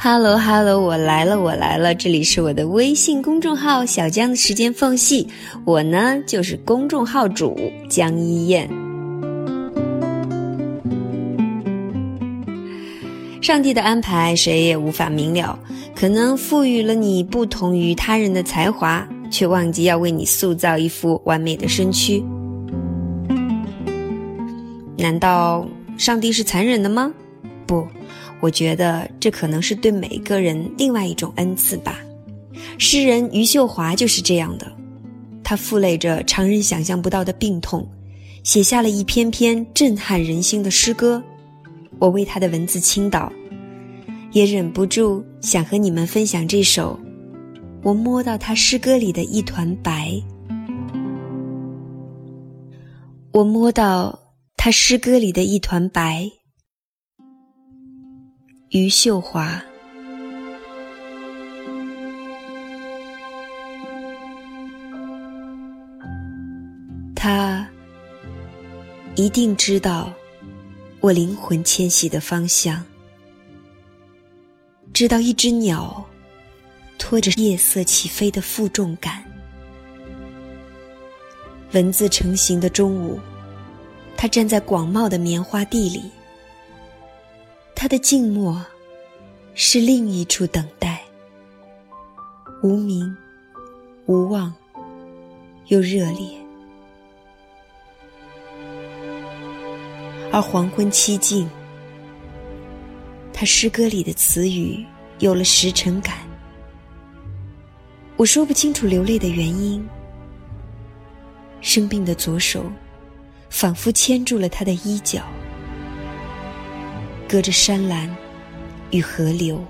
Hello Hello，我来了我来了，这里是我的微信公众号小江的时间缝隙，我呢就是公众号主江一燕。上帝的安排谁也无法明了，可能赋予了你不同于他人的才华，却忘记要为你塑造一副完美的身躯。难道上帝是残忍的吗？不。我觉得这可能是对每个人另外一种恩赐吧。诗人余秀华就是这样的，他负累着常人想象不到的病痛，写下了一篇篇震撼人心的诗歌。我为他的文字倾倒，也忍不住想和你们分享这首《我摸到他诗歌里的一团白》。我摸到他诗歌里的一团白。余秀华，他一定知道我灵魂迁徙的方向，知道一只鸟拖着夜色起飞的负重感。文字成型的中午，他站在广袤的棉花地里。他的静默，是另一处等待，无名、无望，又热烈。而黄昏期近，他诗歌里的词语有了时辰感。我说不清楚流泪的原因。生病的左手，仿佛牵住了他的衣角。隔着山岚与河流，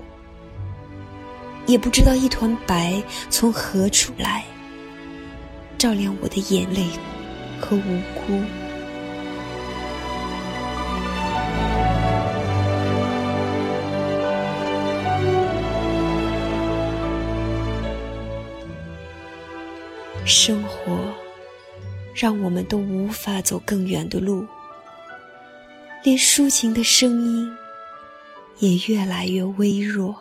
也不知道一团白从何处来，照亮我的眼泪和无辜。生活让我们都无法走更远的路。连抒情的声音也越来越微弱。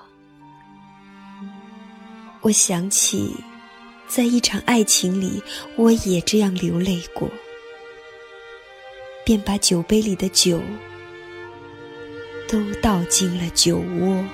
我想起，在一场爱情里，我也这样流泪过，便把酒杯里的酒都倒进了酒窝。